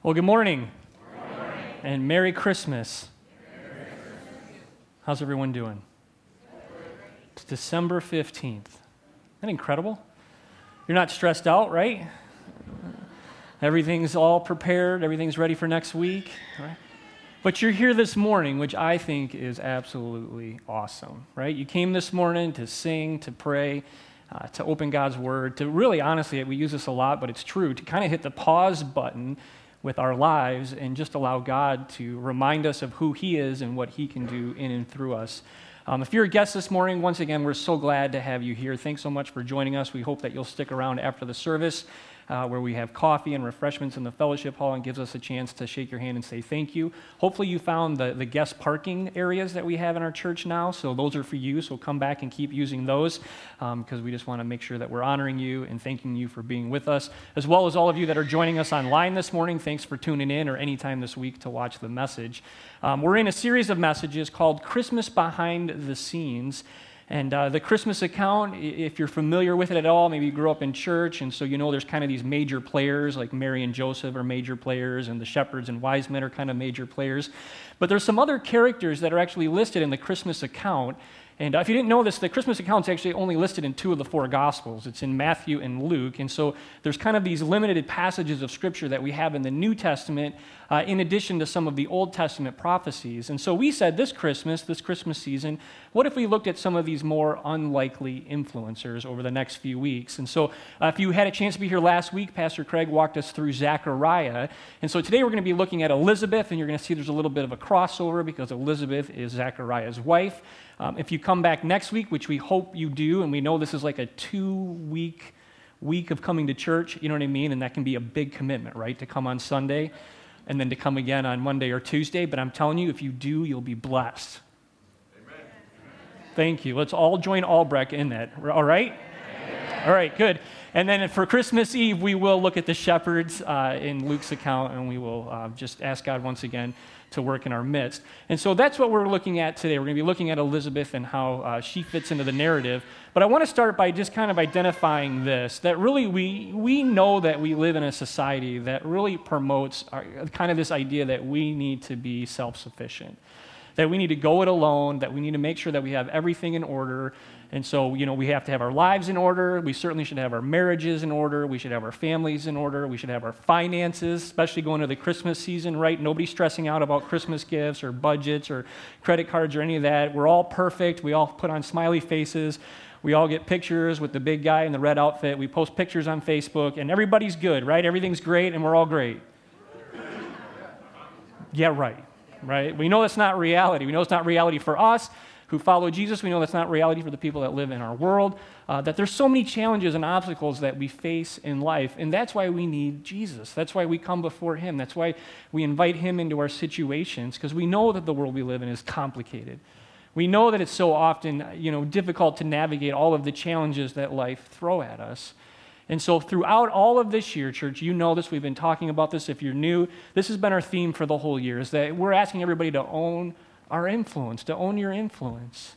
Well, good morning. And Merry Christmas. How's everyone doing? It's December 15th. Isn't that incredible? You're not stressed out, right? Everything's all prepared, everything's ready for next week, right? But you're here this morning, which I think is absolutely awesome, right? You came this morning to sing, to pray, uh, to open God's Word, to really, honestly, we use this a lot, but it's true, to kind of hit the pause button with our lives and just allow God to remind us of who He is and what He can do in and through us. Um, if you're a guest this morning, once again, we're so glad to have you here. Thanks so much for joining us. We hope that you'll stick around after the service uh, where we have coffee and refreshments in the fellowship hall and gives us a chance to shake your hand and say thank you. Hopefully, you found the, the guest parking areas that we have in our church now. So, those are for you. So, come back and keep using those because um, we just want to make sure that we're honoring you and thanking you for being with us, as well as all of you that are joining us online this morning. Thanks for tuning in or anytime this week to watch the message. Um, we're in a series of messages called Christmas Behind the Scenes. And uh, the Christmas account, if you're familiar with it at all, maybe you grew up in church, and so you know there's kind of these major players, like Mary and Joseph are major players, and the shepherds and wise men are kind of major players. But there's some other characters that are actually listed in the Christmas account and uh, if you didn't know this, the Christmas account is actually only listed in two of the four Gospels. It's in Matthew and Luke. And so there's kind of these limited passages of Scripture that we have in the New Testament, uh, in addition to some of the Old Testament prophecies. And so we said this Christmas, this Christmas season, what if we looked at some of these more unlikely influencers over the next few weeks? And so uh, if you had a chance to be here last week, Pastor Craig walked us through Zechariah. And so today we're going to be looking at Elizabeth, and you're going to see there's a little bit of a crossover because Elizabeth is Zechariah's wife. Um, if you come back next week, which we hope you do, and we know this is like a two week week of coming to church, you know what I mean? And that can be a big commitment, right? To come on Sunday and then to come again on Monday or Tuesday. But I'm telling you, if you do, you'll be blessed. Amen. Thank you. Let's all join Albrecht in that. All right? Amen. All right, good. And then for Christmas Eve, we will look at the shepherds uh, in Luke's account and we will uh, just ask God once again to work in our midst. And so that's what we're looking at today. We're going to be looking at Elizabeth and how uh, she fits into the narrative. But I want to start by just kind of identifying this that really we, we know that we live in a society that really promotes our, kind of this idea that we need to be self sufficient that we need to go it alone, that we need to make sure that we have everything in order. And so, you know, we have to have our lives in order. We certainly should have our marriages in order. We should have our families in order. We should have our finances, especially going to the Christmas season, right? Nobody's stressing out about Christmas gifts or budgets or credit cards or any of that. We're all perfect. We all put on smiley faces. We all get pictures with the big guy in the red outfit. We post pictures on Facebook, and everybody's good, right? Everything's great, and we're all great. Yeah, right right? We know that's not reality. We know it's not reality for us who follow Jesus. We know that's not reality for the people that live in our world. Uh, that there's so many challenges and obstacles that we face in life, and that's why we need Jesus. That's why we come before Him. That's why we invite Him into our situations because we know that the world we live in is complicated. We know that it's so often, you know, difficult to navigate all of the challenges that life throw at us. And so, throughout all of this year, church, you know this, we've been talking about this. If you're new, this has been our theme for the whole year is that we're asking everybody to own our influence, to own your influence.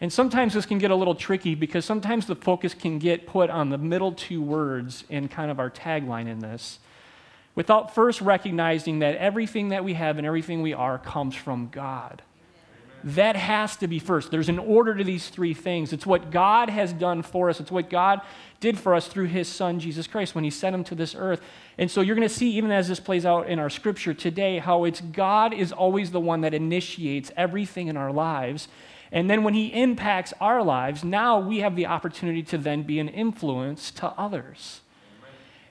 And sometimes this can get a little tricky because sometimes the focus can get put on the middle two words in kind of our tagline in this without first recognizing that everything that we have and everything we are comes from God. That has to be first. There's an order to these three things. It's what God has done for us, it's what God did for us through his son, Jesus Christ, when he sent him to this earth. And so you're going to see, even as this plays out in our scripture today, how it's God is always the one that initiates everything in our lives. And then when he impacts our lives, now we have the opportunity to then be an influence to others.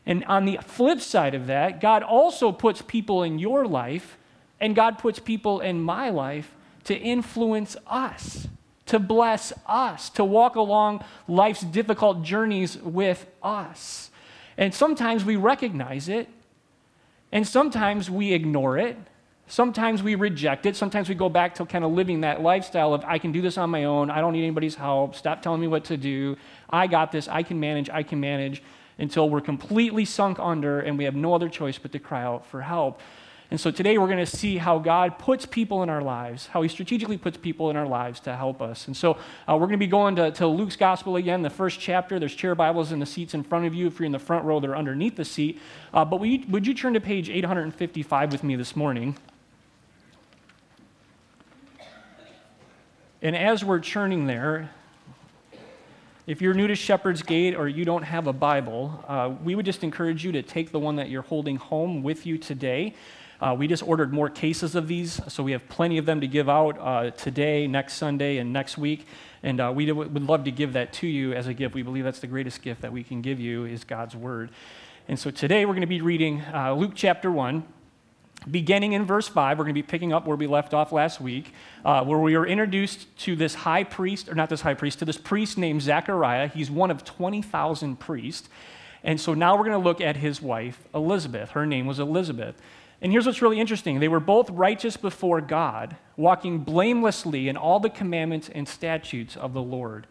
And on the flip side of that, God also puts people in your life, and God puts people in my life to influence us to bless us, to walk along life's difficult journeys with us. And sometimes we recognize it, and sometimes we ignore it. Sometimes we reject it. Sometimes we go back to kind of living that lifestyle of, I can do this on my own. I don't need anybody's help. Stop telling me what to do. I got this. I can manage. I can manage until we're completely sunk under and we have no other choice but to cry out for help. And so today we're going to see how God puts people in our lives, how He strategically puts people in our lives to help us. And so uh, we're going to be going to, to Luke's Gospel again, the first chapter. There's chair Bibles in the seats in front of you. If you're in the front row, they're underneath the seat. Uh, but we, would you turn to page 855 with me this morning? And as we're churning there, if you're new to Shepherd's Gate or you don't have a Bible, uh, we would just encourage you to take the one that you're holding home with you today. Uh, we just ordered more cases of these, so we have plenty of them to give out uh, today, next Sunday, and next week. And uh, we would love to give that to you as a gift. We believe that's the greatest gift that we can give you is God's Word. And so today we're going to be reading uh, Luke chapter 1 beginning in verse 5, we're going to be picking up where we left off last week, uh, where we were introduced to this high priest, or not this high priest, to this priest named Zechariah. He's one of 20,000 priests. And so now we're going to look at his wife, Elizabeth. Her name was Elizabeth. And here's what's really interesting they were both righteous before God, walking blamelessly in all the commandments and statutes of the Lord.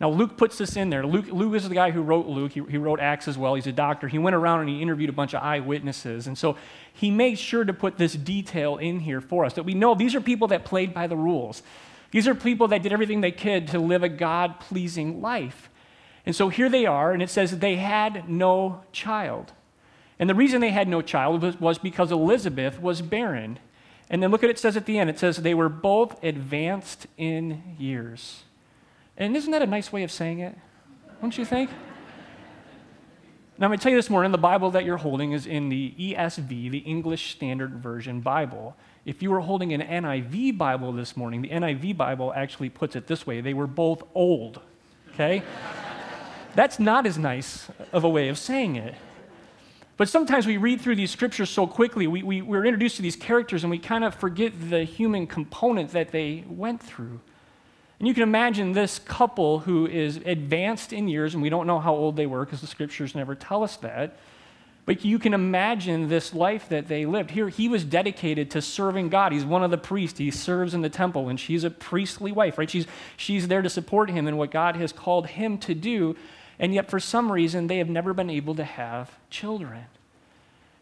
Now, Luke puts this in there. Luke, Luke is the guy who wrote Luke. He, he, wrote Acts as well. He's a doctor. He went around and he interviewed a bunch of eyewitnesses. And so he made sure to put this detail in here for us that we know these are people that played by the rules. These are people that did everything they could to live a God pleasing life. And so here they are, and it says they had no child. And the reason they had no child was, was because Elizabeth was barren. And then look at it says at the end it says they were both advanced in years. And isn't that a nice way of saying it? Don't you think? Now, I'm going to tell you this morning the Bible that you're holding is in the ESV, the English Standard Version Bible. If you were holding an NIV Bible this morning, the NIV Bible actually puts it this way they were both old. Okay? That's not as nice of a way of saying it. But sometimes we read through these scriptures so quickly, we, we, we're introduced to these characters and we kind of forget the human component that they went through. And you can imagine this couple who is advanced in years, and we don't know how old they were because the scriptures never tell us that. But you can imagine this life that they lived. Here, he was dedicated to serving God. He's one of the priests. He serves in the temple, and she's a priestly wife, right? She's, she's there to support him in what God has called him to do. And yet, for some reason, they have never been able to have children.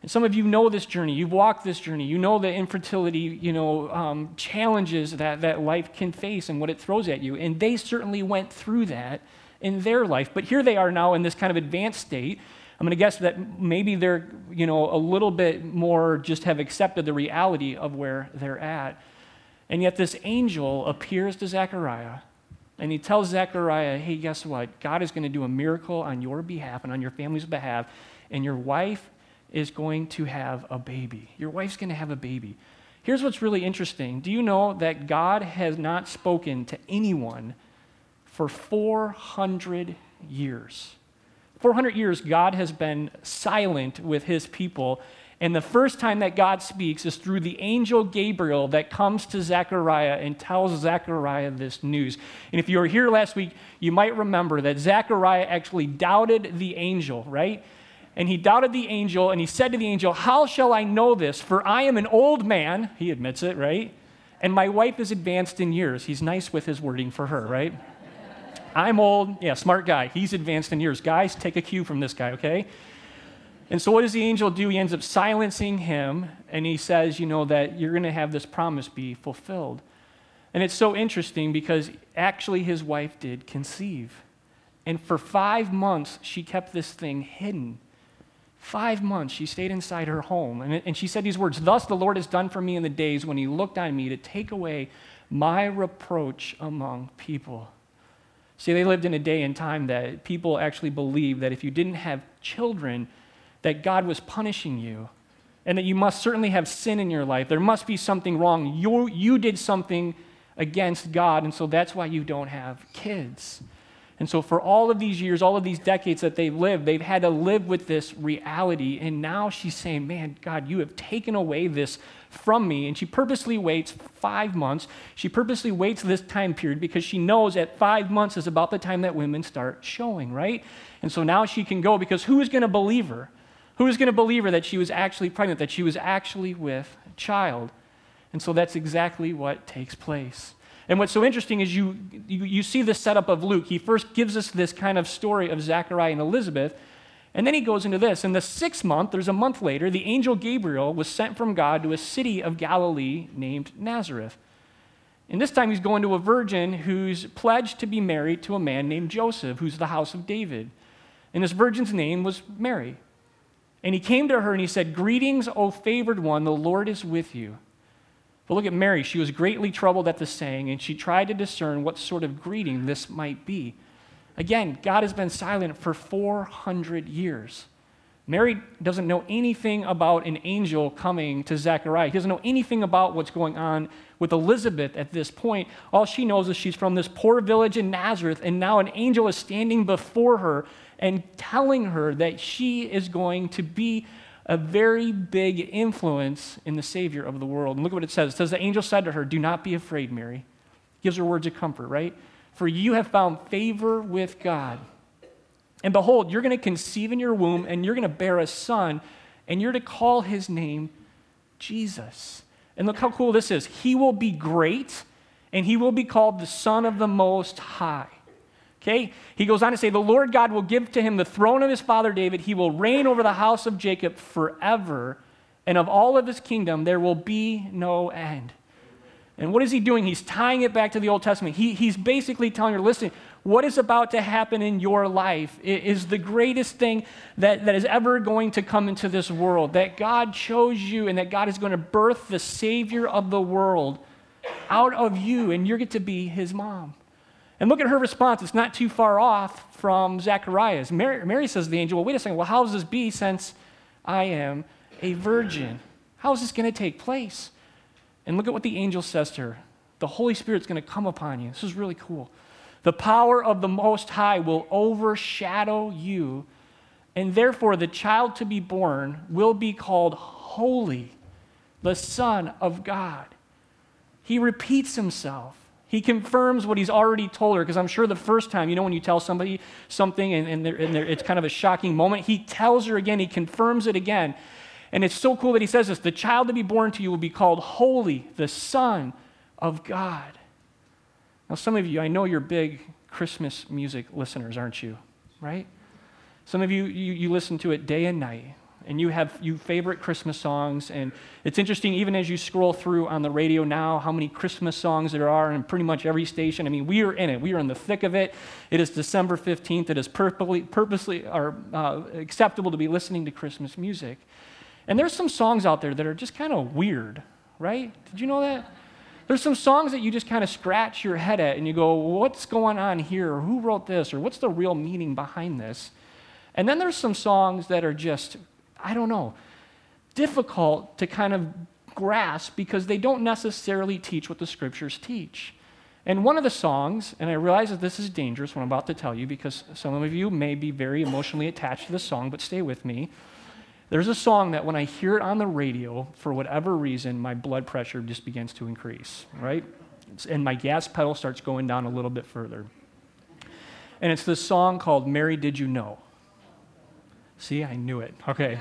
And some of you know this journey. You've walked this journey. You know the infertility, you know, um, challenges that, that life can face and what it throws at you. And they certainly went through that in their life. But here they are now in this kind of advanced state. I'm going to guess that maybe they're, you know, a little bit more just have accepted the reality of where they're at. And yet this angel appears to Zechariah and he tells Zechariah, hey, guess what? God is going to do a miracle on your behalf and on your family's behalf. And your wife is going to have a baby. Your wife's going to have a baby. Here's what's really interesting. Do you know that God has not spoken to anyone for 400 years? 400 years, God has been silent with his people. And the first time that God speaks is through the angel Gabriel that comes to Zechariah and tells Zechariah this news. And if you were here last week, you might remember that Zechariah actually doubted the angel, right? And he doubted the angel, and he said to the angel, How shall I know this? For I am an old man. He admits it, right? And my wife is advanced in years. He's nice with his wording for her, right? I'm old. Yeah, smart guy. He's advanced in years. Guys, take a cue from this guy, okay? And so, what does the angel do? He ends up silencing him, and he says, You know, that you're going to have this promise be fulfilled. And it's so interesting because actually his wife did conceive. And for five months, she kept this thing hidden. Five months she stayed inside her home. And, and she said these words Thus the Lord has done for me in the days when he looked on me to take away my reproach among people. See, they lived in a day and time that people actually believed that if you didn't have children, that God was punishing you and that you must certainly have sin in your life. There must be something wrong. You, you did something against God, and so that's why you don't have kids. And so, for all of these years, all of these decades that they've lived, they've had to live with this reality. And now she's saying, Man, God, you have taken away this from me. And she purposely waits five months. She purposely waits this time period because she knows that five months is about the time that women start showing, right? And so now she can go because who is going to believe her? Who is going to believe her that she was actually pregnant, that she was actually with a child? And so that's exactly what takes place. And what's so interesting is you, you, you see the setup of Luke. He first gives us this kind of story of Zechariah and Elizabeth. And then he goes into this. In the sixth month, there's a month later, the angel Gabriel was sent from God to a city of Galilee named Nazareth. And this time he's going to a virgin who's pledged to be married to a man named Joseph, who's the house of David. And this virgin's name was Mary. And he came to her and he said, Greetings, O favored one, the Lord is with you. But look at Mary. She was greatly troubled at the saying, and she tried to discern what sort of greeting this might be. Again, God has been silent for 400 years. Mary doesn't know anything about an angel coming to Zechariah. He doesn't know anything about what's going on with Elizabeth at this point. All she knows is she's from this poor village in Nazareth, and now an angel is standing before her and telling her that she is going to be a very big influence in the Savior of the world. And look at what it says. It says, The angel said to her, Do not be afraid, Mary. Gives her words of comfort, right? For you have found favor with God. And behold, you're going to conceive in your womb, and you're going to bear a son, and you're to call his name Jesus. And look how cool this is. He will be great, and he will be called the Son of the Most High. Okay? He goes on to say, The Lord God will give to him the throne of his father David. He will reign over the house of Jacob forever, and of all of his kingdom there will be no end. And what is he doing? He's tying it back to the Old Testament. He, he's basically telling her, listen, what is about to happen in your life is the greatest thing that, that is ever going to come into this world. That God chose you and that God is going to birth the Savior of the world out of you, and you're going to be his mom. And look at her response. It's not too far off from Zechariah's. Mary, Mary says to the angel, Well, wait a second. Well, how does this be since I am a virgin? How is this going to take place? And look at what the angel says to her The Holy Spirit's going to come upon you. This is really cool. The power of the Most High will overshadow you, and therefore the child to be born will be called Holy, the Son of God. He repeats himself. He confirms what he's already told her, because I'm sure the first time, you know, when you tell somebody something and, and, they're, and they're, it's kind of a shocking moment, he tells her again, he confirms it again. And it's so cool that he says this the child to be born to you will be called Holy, the Son of God. Now, some of you, I know you're big Christmas music listeners, aren't you? Right? Some of you, you, you listen to it day and night and you have you favorite Christmas songs. And it's interesting, even as you scroll through on the radio now, how many Christmas songs there are in pretty much every station. I mean, we are in it. We are in the thick of it. It is December 15th. It is purposely, purposely or, uh, acceptable to be listening to Christmas music. And there's some songs out there that are just kind of weird, right? Did you know that? There's some songs that you just kind of scratch your head at and you go, what's going on here? Who wrote this? Or what's the real meaning behind this? And then there's some songs that are just I don't know, difficult to kind of grasp because they don't necessarily teach what the scriptures teach. And one of the songs, and I realize that this is dangerous what I'm about to tell you because some of you may be very emotionally attached to the song, but stay with me. There's a song that when I hear it on the radio, for whatever reason, my blood pressure just begins to increase, right? And my gas pedal starts going down a little bit further. And it's this song called Mary Did You Know? See, I knew it. Okay.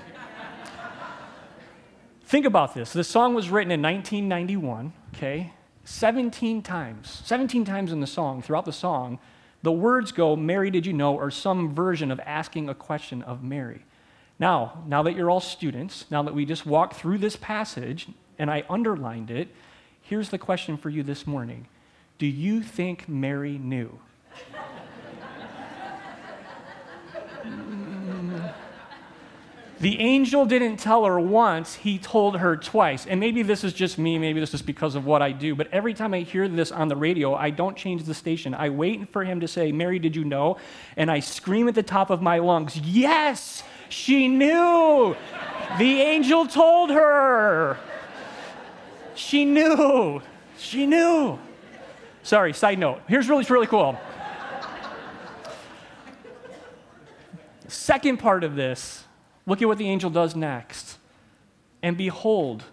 Think about this. This song was written in 1991, okay? 17 times, 17 times in the song, throughout the song, the words go, Mary, did you know, or some version of asking a question of Mary. Now, now that you're all students, now that we just walked through this passage and I underlined it, here's the question for you this morning Do you think Mary knew? The angel didn't tell her once, he told her twice. And maybe this is just me, maybe this is because of what I do, but every time I hear this on the radio, I don't change the station. I wait for him to say, Mary, did you know? And I scream at the top of my lungs, Yes, she knew. the angel told her. She knew. She knew. Sorry, side note. Here's really, really cool. Second part of this Look at what the angel does next. And behold,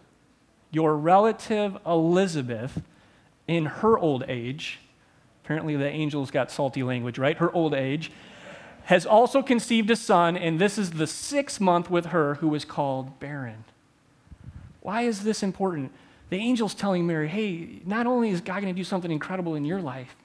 your relative Elizabeth, in her old age, apparently the angel's got salty language, right? Her old age, has also conceived a son, and this is the sixth month with her who is called barren. Why is this important? The angel's telling Mary, hey, not only is God going to do something incredible in your life,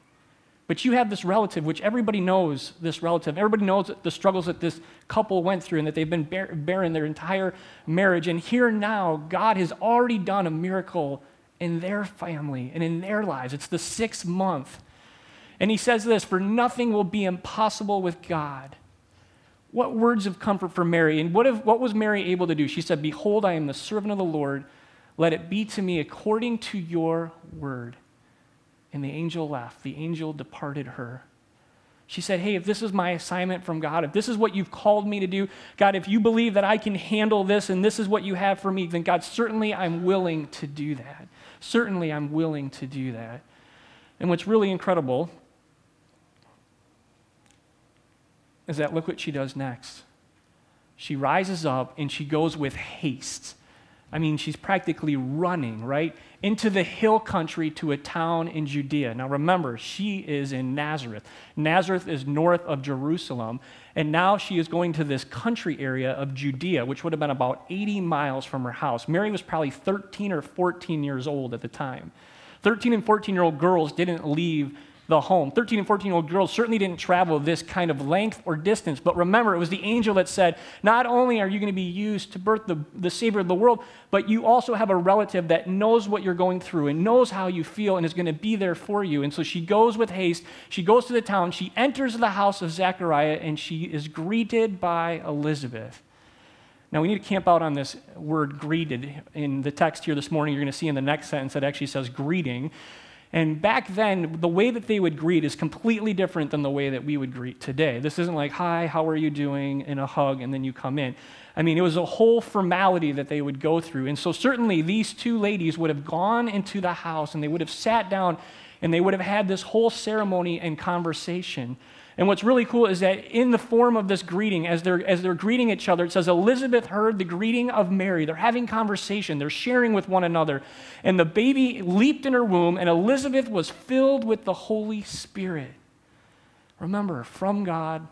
But you have this relative, which everybody knows this relative. Everybody knows the struggles that this couple went through and that they've been bearing their entire marriage. And here now, God has already done a miracle in their family and in their lives. It's the sixth month. And he says this For nothing will be impossible with God. What words of comfort for Mary. And what, if, what was Mary able to do? She said, Behold, I am the servant of the Lord. Let it be to me according to your word. And the angel left. The angel departed her. She said, Hey, if this is my assignment from God, if this is what you've called me to do, God, if you believe that I can handle this and this is what you have for me, then God, certainly I'm willing to do that. Certainly I'm willing to do that. And what's really incredible is that look what she does next. She rises up and she goes with haste. I mean, she's practically running, right? Into the hill country to a town in Judea. Now remember, she is in Nazareth. Nazareth is north of Jerusalem. And now she is going to this country area of Judea, which would have been about 80 miles from her house. Mary was probably 13 or 14 years old at the time. 13 and 14 year old girls didn't leave the home. 13 and 14 year old girls certainly didn't travel this kind of length or distance, but remember, it was the angel that said, Not only are you going to be used to birth the, the Savior of the world, but you also have a relative that knows what you're going through and knows how you feel and is going to be there for you. And so she goes with haste. She goes to the town. She enters the house of Zechariah and she is greeted by Elizabeth. Now, we need to camp out on this word greeted. In the text here this morning, you're going to see in the next sentence that actually says greeting. And back then, the way that they would greet is completely different than the way that we would greet today. This isn't like, hi, how are you doing, and a hug, and then you come in. I mean, it was a whole formality that they would go through. And so, certainly, these two ladies would have gone into the house and they would have sat down and they would have had this whole ceremony and conversation. And what's really cool is that in the form of this greeting, as they're, as they're greeting each other, it says Elizabeth heard the greeting of Mary. They're having conversation, they're sharing with one another. And the baby leaped in her womb, and Elizabeth was filled with the Holy Spirit. Remember, from God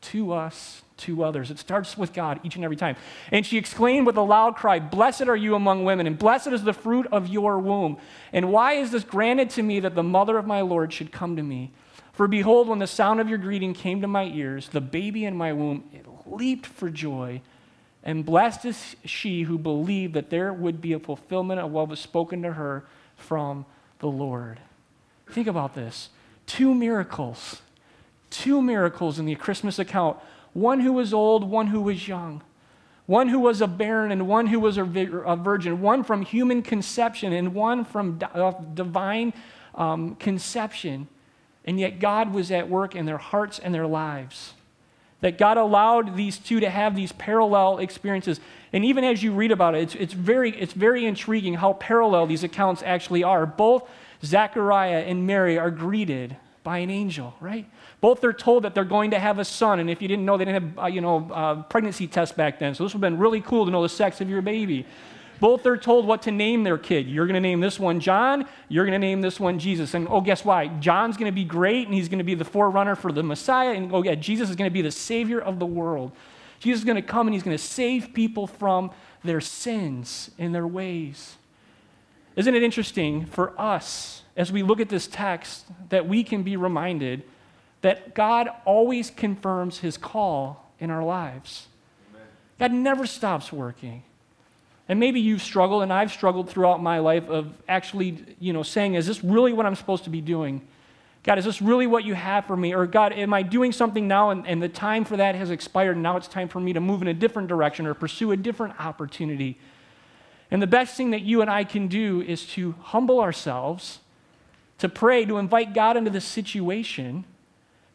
to us, to others. It starts with God each and every time. And she exclaimed with a loud cry, Blessed are you among women, and blessed is the fruit of your womb. And why is this granted to me that the mother of my Lord should come to me? For behold, when the sound of your greeting came to my ears, the baby in my womb it leaped for joy. And blessed is she who believed that there would be a fulfillment of what was spoken to her from the Lord. Think about this two miracles. Two miracles in the Christmas account one who was old, one who was young. One who was a barren and one who was a virgin. One from human conception and one from divine um, conception. And yet God was at work in their hearts and their lives. That God allowed these two to have these parallel experiences. And even as you read about it, it's, it's, very, it's very intriguing how parallel these accounts actually are. Both Zechariah and Mary are greeted by an angel, right? Both they're told that they're going to have a son. And if you didn't know, they didn't have, uh, you know, uh, pregnancy tests back then. So this would have been really cool to know the sex of your baby. Both are told what to name their kid. You're going to name this one John. You're going to name this one Jesus. And oh, guess why? John's going to be great, and he's going to be the forerunner for the Messiah. And oh, yeah, Jesus is going to be the Savior of the world. Jesus is going to come and he's going to save people from their sins and their ways. Isn't it interesting for us as we look at this text that we can be reminded that God always confirms his call in our lives? Amen. God never stops working. And maybe you've struggled, and I've struggled throughout my life of actually, you know, saying, is this really what I'm supposed to be doing? God, is this really what you have for me? Or God, am I doing something now and, and the time for that has expired and now it's time for me to move in a different direction or pursue a different opportunity? And the best thing that you and I can do is to humble ourselves, to pray, to invite God into the situation,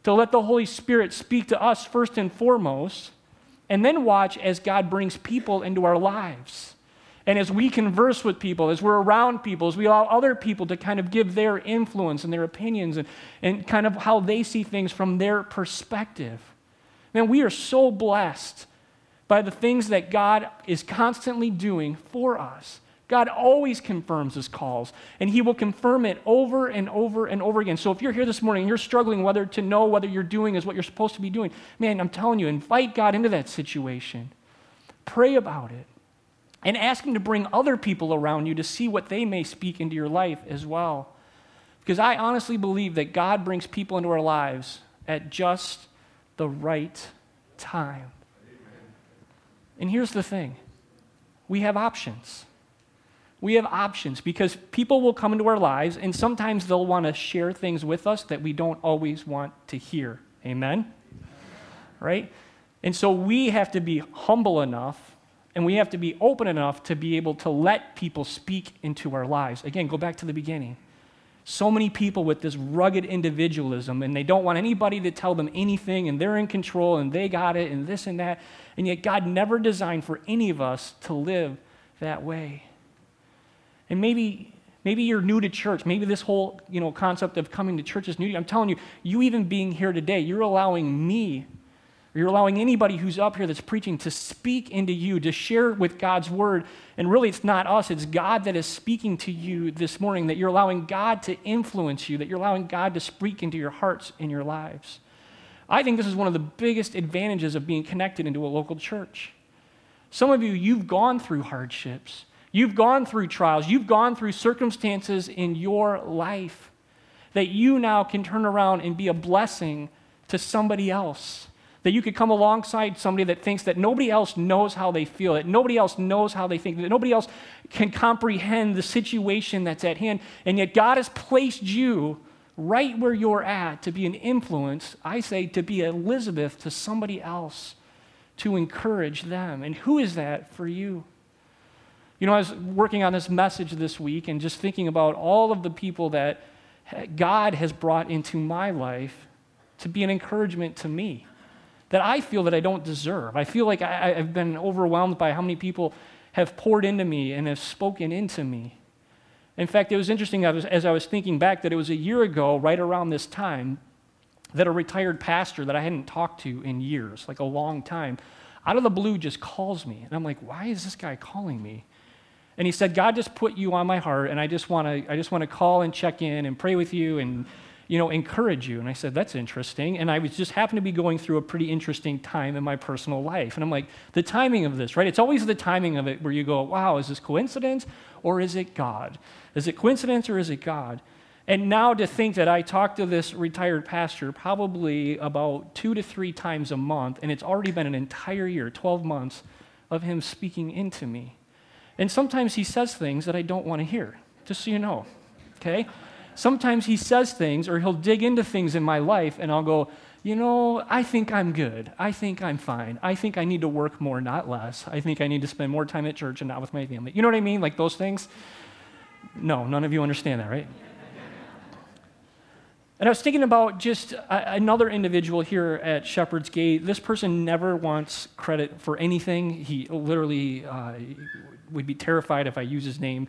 to let the Holy Spirit speak to us first and foremost, and then watch as God brings people into our lives. And as we converse with people, as we're around people, as we allow other people to kind of give their influence and their opinions and, and kind of how they see things from their perspective. Man, we are so blessed by the things that God is constantly doing for us. God always confirms his calls, and he will confirm it over and over and over again. So if you're here this morning and you're struggling whether to know whether you're doing is what you're supposed to be doing, man, I'm telling you, invite God into that situation. Pray about it and ask Him to bring other people around you to see what they may speak into your life as well. Because I honestly believe that God brings people into our lives at just the right time. And here's the thing we have options. We have options because people will come into our lives and sometimes they'll want to share things with us that we don't always want to hear. Amen? Right? And so we have to be humble enough and we have to be open enough to be able to let people speak into our lives. Again, go back to the beginning. So many people with this rugged individualism, and they don't want anybody to tell them anything, and they're in control, and they got it, and this and that. And yet, God never designed for any of us to live that way. And maybe, maybe you're new to church. Maybe this whole you know, concept of coming to church is new to you. I'm telling you, you even being here today, you're allowing me you're allowing anybody who's up here that's preaching to speak into you, to share with God's word. And really, it's not us, it's God that is speaking to you this morning, that you're allowing God to influence you, that you're allowing God to speak into your hearts and your lives. I think this is one of the biggest advantages of being connected into a local church. Some of you, you've gone through hardships, you've gone through trials, you've gone through circumstances in your life that you now can turn around and be a blessing to somebody else. That you could come alongside somebody that thinks that nobody else knows how they feel, that nobody else knows how they think, that nobody else can comprehend the situation that's at hand. And yet God has placed you right where you're at to be an influence, I say, to be Elizabeth to somebody else, to encourage them. And who is that for you? You know, I was working on this message this week and just thinking about all of the people that God has brought into my life to be an encouragement to me that I feel that I don't deserve. I feel like I, have been overwhelmed by how many people have poured into me and have spoken into me. In fact, it was interesting as I was thinking back that it was a year ago, right around this time, that a retired pastor that I hadn't talked to in years, like a long time, out of the blue just calls me. And I'm like, why is this guy calling me? And he said, God just put you on my heart, and I just want to I just want to call and check in and pray with you and you know, encourage you. And I said, that's interesting. And I was just happened to be going through a pretty interesting time in my personal life. And I'm like, the timing of this, right? It's always the timing of it where you go, wow, is this coincidence or is it God? Is it coincidence or is it God? And now to think that I talk to this retired pastor probably about two to three times a month, and it's already been an entire year, 12 months, of him speaking into me. And sometimes he says things that I don't want to hear, just so you know, okay? Sometimes he says things or he'll dig into things in my life and I'll go, you know, I think I'm good. I think I'm fine. I think I need to work more, not less. I think I need to spend more time at church and not with my family. You know what I mean? Like those things? No, none of you understand that, right? And I was thinking about just another individual here at Shepherd's Gate. This person never wants credit for anything. He literally uh, would be terrified if I use his name.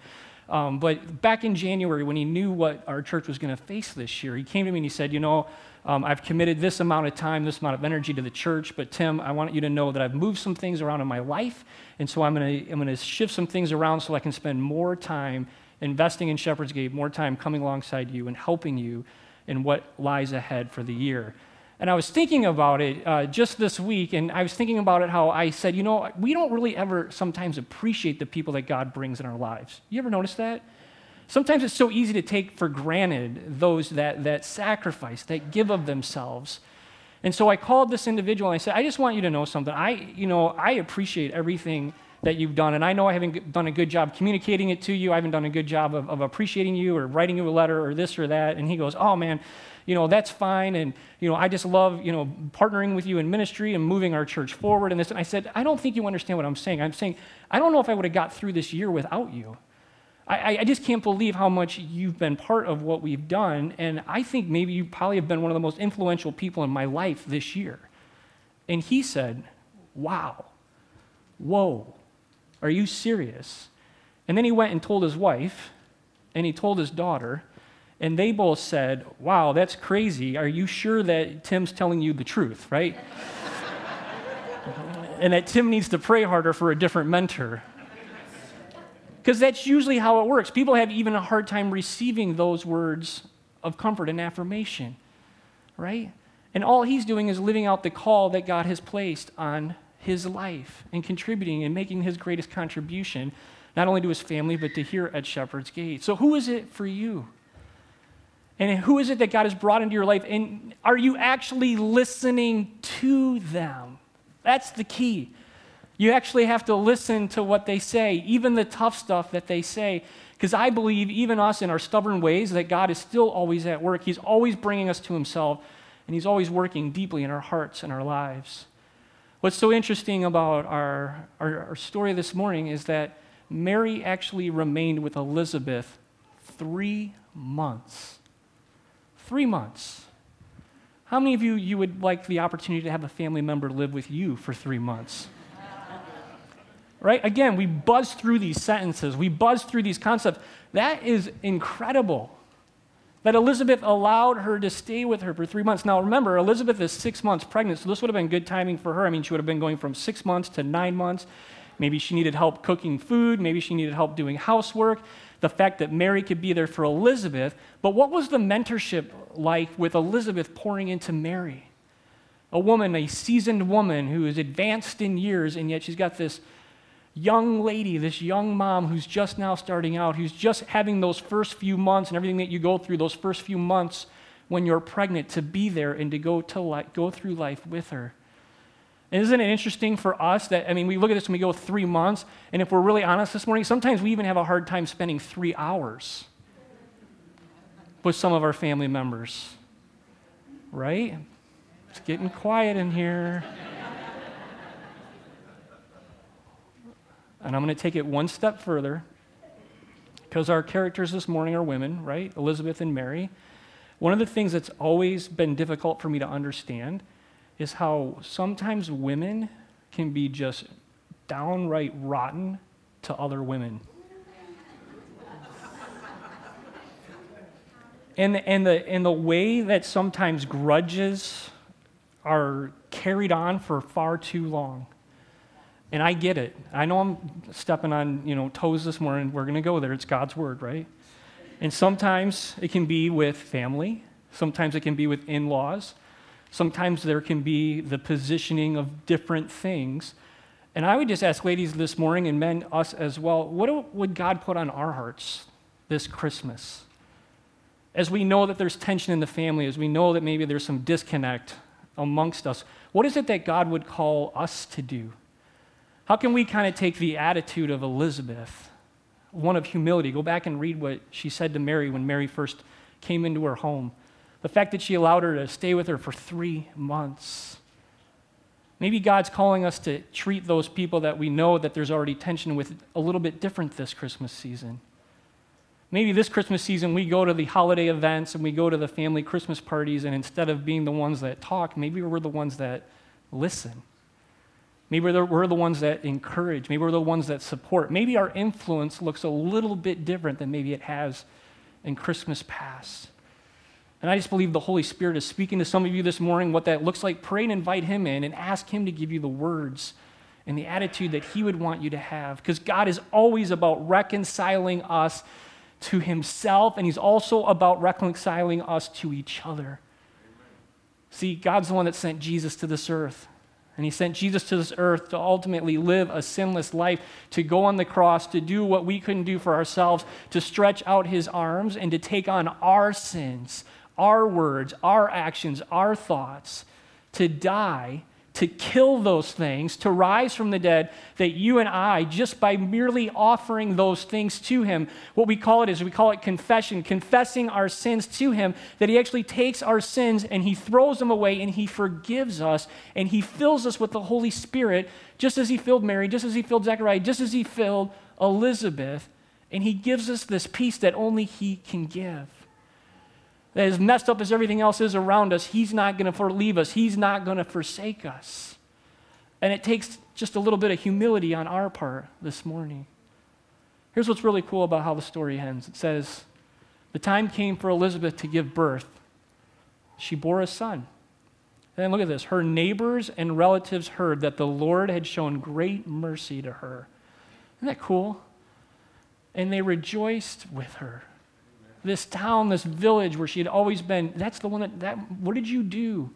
Um, but back in January, when he knew what our church was going to face this year, he came to me and he said, You know, um, I've committed this amount of time, this amount of energy to the church, but Tim, I want you to know that I've moved some things around in my life, and so I'm going to I'm to shift some things around so I can spend more time investing in Shepherd's Gate, more time coming alongside you and helping you in what lies ahead for the year. And I was thinking about it uh, just this week, and I was thinking about it how I said, you know, we don't really ever sometimes appreciate the people that God brings in our lives. You ever notice that? Sometimes it's so easy to take for granted those that, that sacrifice, that give of themselves. And so I called this individual and I said, I just want you to know something. I, you know, I appreciate everything that you've done. And I know I haven't done a good job communicating it to you. I haven't done a good job of, of appreciating you or writing you a letter or this or that. And he goes, Oh, man, you know, that's fine. And, you know, I just love, you know, partnering with you in ministry and moving our church forward and this. And I said, I don't think you understand what I'm saying. I'm saying, I don't know if I would have got through this year without you. I, I just can't believe how much you've been part of what we've done. And I think maybe you probably have been one of the most influential people in my life this year. And he said, Wow, whoa, are you serious? And then he went and told his wife, and he told his daughter, and they both said, Wow, that's crazy. Are you sure that Tim's telling you the truth, right? and that Tim needs to pray harder for a different mentor. Because that's usually how it works. People have even a hard time receiving those words of comfort and affirmation, right? And all he's doing is living out the call that God has placed on his life and contributing and making his greatest contribution, not only to his family, but to here at Shepherd's Gate. So, who is it for you? And who is it that God has brought into your life? And are you actually listening to them? That's the key. You actually have to listen to what they say, even the tough stuff that they say. Because I believe, even us in our stubborn ways, that God is still always at work. He's always bringing us to Himself, and He's always working deeply in our hearts and our lives. What's so interesting about our, our, our story this morning is that Mary actually remained with Elizabeth three months. Three months. How many of you you would like the opportunity to have a family member live with you for three months? right? Again, we buzz through these sentences, we buzz through these concepts. That is incredible. That Elizabeth allowed her to stay with her for three months. Now, remember, Elizabeth is six months pregnant, so this would have been good timing for her. I mean, she would have been going from six months to nine months. Maybe she needed help cooking food. Maybe she needed help doing housework. The fact that Mary could be there for Elizabeth. But what was the mentorship like with Elizabeth pouring into Mary? A woman, a seasoned woman who is advanced in years, and yet she's got this young lady, this young mom who's just now starting out, who's just having those first few months and everything that you go through, those first few months when you're pregnant, to be there and to go, to li- go through life with her. And isn't it interesting for us that, I mean, we look at this when we go three months, and if we're really honest this morning, sometimes we even have a hard time spending three hours with some of our family members. Right? It's getting quiet in here. and I'm going to take it one step further because our characters this morning are women, right? Elizabeth and Mary. One of the things that's always been difficult for me to understand is how sometimes women can be just downright rotten to other women. and, the, and, the, and the way that sometimes grudges are carried on for far too long. And I get it. I know I'm stepping on you know, toes this morning. We're going to go there. It's God's word, right? And sometimes it can be with family, sometimes it can be with in laws, Sometimes there can be the positioning of different things. And I would just ask ladies this morning, and men, us as well, what would God put on our hearts this Christmas? As we know that there's tension in the family, as we know that maybe there's some disconnect amongst us, what is it that God would call us to do? How can we kind of take the attitude of Elizabeth, one of humility? Go back and read what she said to Mary when Mary first came into her home. The fact that she allowed her to stay with her for three months. Maybe God's calling us to treat those people that we know that there's already tension with a little bit different this Christmas season. Maybe this Christmas season we go to the holiday events and we go to the family Christmas parties, and instead of being the ones that talk, maybe we're the ones that listen. Maybe we're the ones that encourage. Maybe we're the ones that support. Maybe our influence looks a little bit different than maybe it has in Christmas past. And I just believe the Holy Spirit is speaking to some of you this morning what that looks like. Pray and invite Him in and ask Him to give you the words and the attitude that He would want you to have. Because God is always about reconciling us to Himself, and He's also about reconciling us to each other. See, God's the one that sent Jesus to this earth. And he sent Jesus to this earth to ultimately live a sinless life, to go on the cross, to do what we couldn't do for ourselves, to stretch out his arms and to take on our sins, our words, our actions, our thoughts, to die, to kill those things, to rise from the dead, that you and I, just by merely offering those things to Him, what we call it is we call it confession, confessing our sins to Him, that He actually takes our sins and He throws them away and He forgives us and He fills us with the Holy Spirit, just as He filled Mary, just as He filled Zechariah, just as He filled Elizabeth. And He gives us this peace that only He can give as messed up as everything else is around us, He's not going to leave us. He's not going to forsake us. And it takes just a little bit of humility on our part this morning. Here's what's really cool about how the story ends it says, The time came for Elizabeth to give birth. She bore a son. And look at this. Her neighbors and relatives heard that the Lord had shown great mercy to her. Isn't that cool? And they rejoiced with her this town, this village where she had always been, that's the one that, that, what did you do?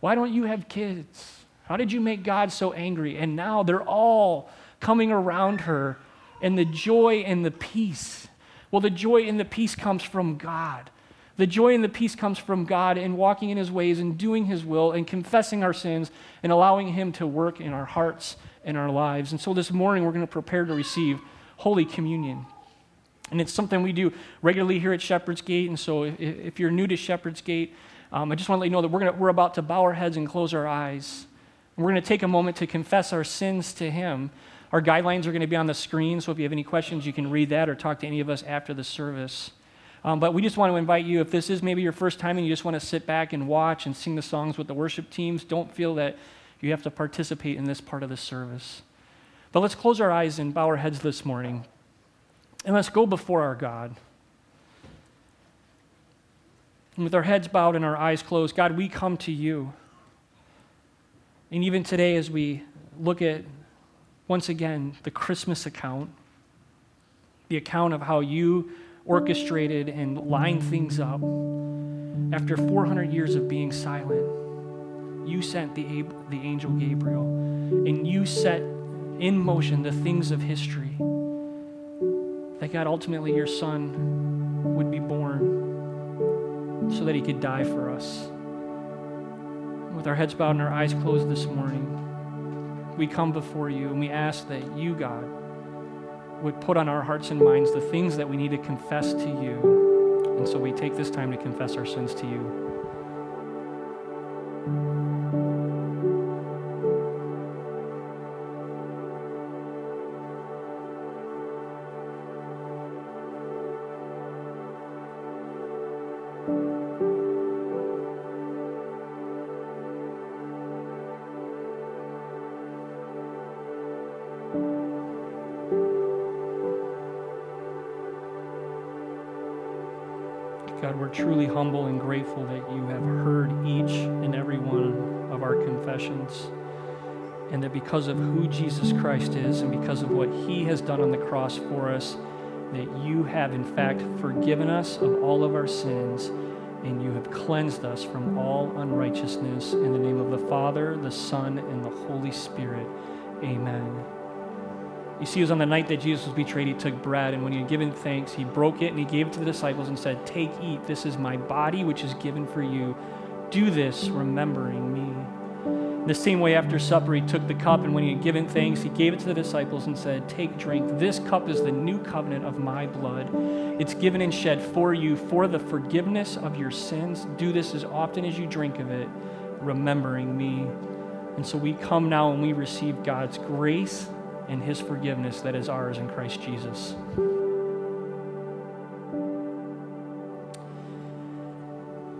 Why don't you have kids? How did you make God so angry? And now they're all coming around her, and the joy and the peace. Well, the joy and the peace comes from God. The joy and the peace comes from God in walking in his ways and doing his will and confessing our sins and allowing him to work in our hearts and our lives. And so this morning we're going to prepare to receive Holy Communion. And it's something we do regularly here at Shepherd's Gate. And so if, if you're new to Shepherd's Gate, um, I just want to let you know that we're, gonna, we're about to bow our heads and close our eyes. And we're going to take a moment to confess our sins to Him. Our guidelines are going to be on the screen, so if you have any questions, you can read that or talk to any of us after the service. Um, but we just want to invite you, if this is maybe your first time and you just want to sit back and watch and sing the songs with the worship teams, don't feel that you have to participate in this part of the service. But let's close our eyes and bow our heads this morning. And let's go before our God. And with our heads bowed and our eyes closed, God, we come to you. And even today, as we look at, once again, the Christmas account, the account of how you orchestrated and lined things up. After 400 years of being silent, you sent the, the angel Gabriel and you set in motion the things of history. That God, ultimately, your son would be born so that he could die for us. With our heads bowed and our eyes closed this morning, we come before you and we ask that you, God, would put on our hearts and minds the things that we need to confess to you. And so we take this time to confess our sins to you. We're truly humble and grateful that you have heard each and every one of our confessions. And that because of who Jesus Christ is and because of what he has done on the cross for us, that you have in fact forgiven us of all of our sins and you have cleansed us from all unrighteousness. In the name of the Father, the Son, and the Holy Spirit. Amen. You see, it was on the night that Jesus was betrayed, he took bread, and when he had given thanks, he broke it and he gave it to the disciples and said, Take, eat, this is my body which is given for you. Do this, remembering me. The same way, after supper, he took the cup, and when he had given thanks, he gave it to the disciples and said, Take, drink. This cup is the new covenant of my blood. It's given and shed for you for the forgiveness of your sins. Do this as often as you drink of it, remembering me. And so we come now and we receive God's grace and his forgiveness that is ours in Christ Jesus.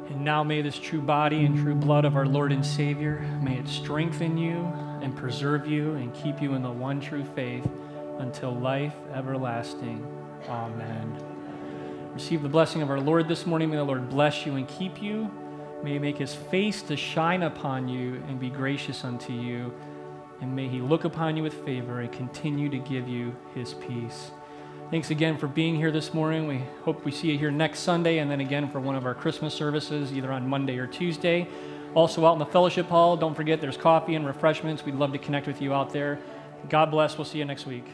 And now may this true body and true blood of our Lord and Savior, may it strengthen you and preserve you and keep you in the one true faith until life everlasting. Amen. Receive the blessing of our Lord this morning. May the Lord bless you and keep you. May he make his face to shine upon you and be gracious unto you and may he look upon you with favor and continue to give you his peace. Thanks again for being here this morning. We hope we see you here next Sunday and then again for one of our Christmas services, either on Monday or Tuesday. Also, out in the fellowship hall, don't forget there's coffee and refreshments. We'd love to connect with you out there. God bless. We'll see you next week.